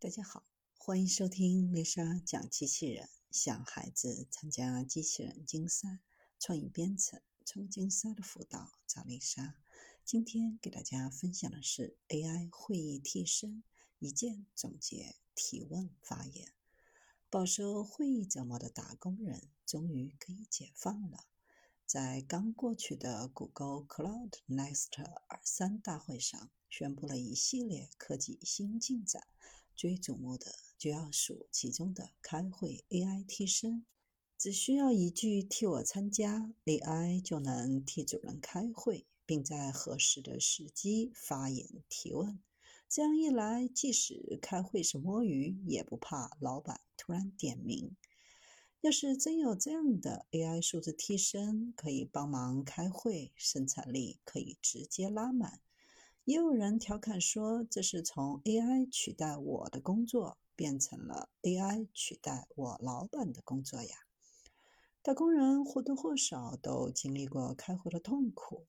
大家好，欢迎收听丽莎讲机器人。想孩子参加机器人竞赛、创意编程、创意竞赛的辅导，找丽莎。今天给大家分享的是 AI 会议替身一键总结、提问、发言。饱受会议折磨的打工人终于可以解放了。在刚过去的谷歌 Cloud Next 二三大会上，宣布了一系列科技新进展。最瞩目的就要数其中的开会 AI 替身，只需要一句“替我参加 ”，AI 就能替主人开会，并在合适的时机发言提问。这样一来，即使开会是摸鱼，也不怕老板突然点名。要是真有这样的 AI 数字替身，可以帮忙开会，生产力可以直接拉满。也有人调侃说，这是从 AI 取代我的工作，变成了 AI 取代我老板的工作呀。打工人或多或少都经历过开会的痛苦，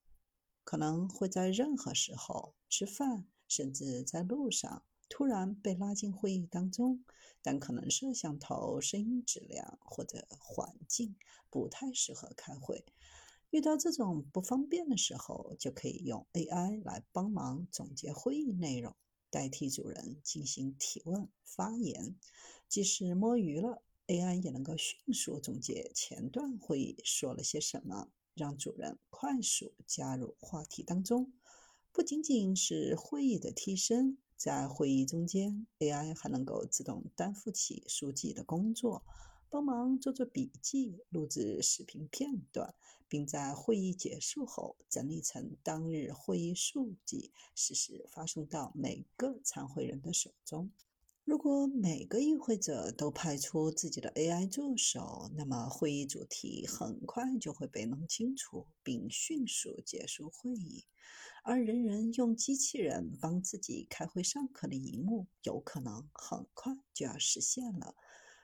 可能会在任何时候吃饭，甚至在路上突然被拉进会议当中，但可能摄像头、声音质量或者环境不太适合开会。遇到这种不方便的时候，就可以用 AI 来帮忙总结会议内容，代替主人进行提问发言。即使摸鱼了，AI 也能够迅速总结前段会议说了些什么，让主人快速加入话题当中。不仅仅是会议的替身，在会议中间，AI 还能够自动担负起书记的工作。帮忙做做笔记，录制视频片段，并在会议结束后整理成当日会议数据，实时发送到每个参会人的手中。如果每个与会者都派出自己的 AI 助手，那么会议主题很快就会被弄清楚，并迅速结束会议。而人人用机器人帮自己开会上课的一幕，有可能很快就要实现了。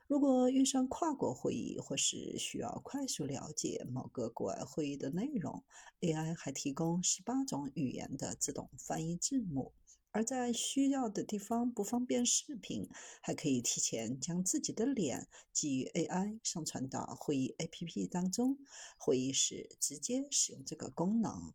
如果遇上跨国会议，或是需要快速了解某个国外会议的内容，AI 还提供十八种语言的自动翻译字幕。而在需要的地方不方便视频，还可以提前将自己的脸基于 AI 上传到会议 APP 当中，会议时直接使用这个功能，